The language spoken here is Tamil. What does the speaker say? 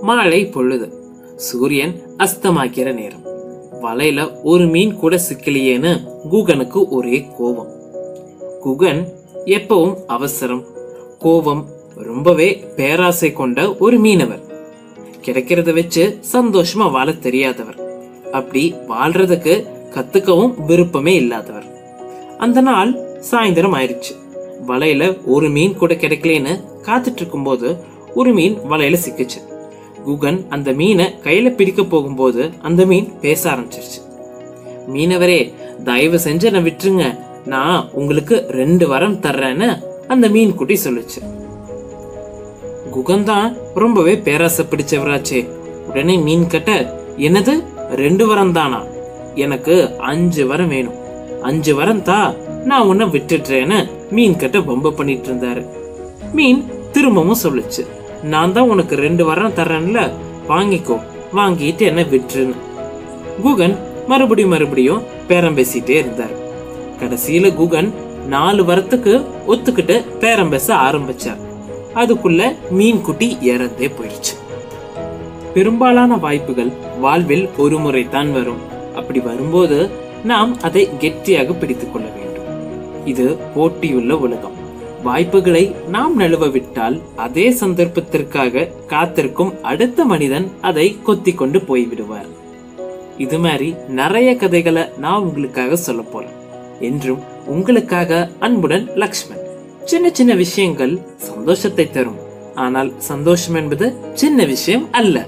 மாலை பொழுது. சூரியன் அஸ்தமாக்கிற நேரம். வலையில ஒரு மீன் கூட சிக்கலையேன்னு குகனுக்கு ஒரே கோபம். குகன் எப்பவும் அவசரம். கோபம் ரொம்பவே பேராசை கொண்ட ஒரு மீனவர். கிடைக்கிறத வச்சு சந்தோஷமா வாழ தெரியாதவர். அப்படி வாழ்றதுக்கு கத்துக்கவும் விருப்பமே இல்லாதவர். அந்த நாள் சாயந்தரம் ஆயிடுச்சு வலையில ஒரு மீன் கூட கிடைக்கலன்னு காத்துட்டு இருக்கும்போது ஒரு மீன் வலையில சிக்கிச்சு. குகன் அந்த மீனை கையில பிடிக்க போகும்போது அந்த மீன் பேச ஆரம்பிச்சிருச்சு. மீனவரே தயவு செஞ்சு என்னை விட்டுருங்க. நான் உங்களுக்கு ரெண்டு வரம் தர்றேன்னு அந்த மீன் குட்டி சொல்லுச்சு. குகன் தான் ரொம்பவே பேராசை பிடிச்சவராச்சே. உடனே மீன் கட்ட என்னது? ரெண்டு வரம் தானா? எனக்கு அஞ்சு வரம் வேணும். அஞ்சு வரம் தா நான் உன்னை விட்டுடுறேன்னு. மீன் கட்ட பம்ப பண்ணிட்டு இருந்தாரு. மீன் திரும்பவும் சொல்லுச்சு. நான் தான் உனக்கு ரெண்டு வரம் தர்றேன்ல? வாங்கிக்கோ. வாங்கிட்டு என்ன விட்டுருன்னு. குகன் மறுபடியும் மறுபடியும் பேரம் பேசிட்டே இருந்தார். கடைசியில குகன் நாலு வரத்துக்கு ஒத்துக்கிட்டு பேரம் பேச ஆரம்பிச்சார். அதுக்குள்ள மீன் குட்டி இறந்தே போயிடுச்சு. பெரும்பாலான வாய்ப்புகள் வாழ்வில் ஒரு முறை தான் வரும். அப்படி வரும்போது நாம் அதை கெட்டியாக பிடித்துக் கொள்ள வேண்டும். இது போட்டியுள்ள உலகம். வாய்ப்புகளை நாம் நழுவ விட்டால் அதே சந்தர்ப்பத்திற்காக காத்திருக்கும் அடுத்த மனிதன் அதை கொத்தி கொண்டு போய்விடுவார். இது மாதிரி நிறைய கதைகளை நான் உங்களுக்காக சொல்ல போறேன். என்றும் உங்களுக்காக அன்புடன் லக்ஷ்மன் சின்ன சின்ன விஷயங்கள் சந்தோஷத்தை தரும். ஆனால் சந்தோஷம் என்பது சின்ன விஷயம் அல்ல.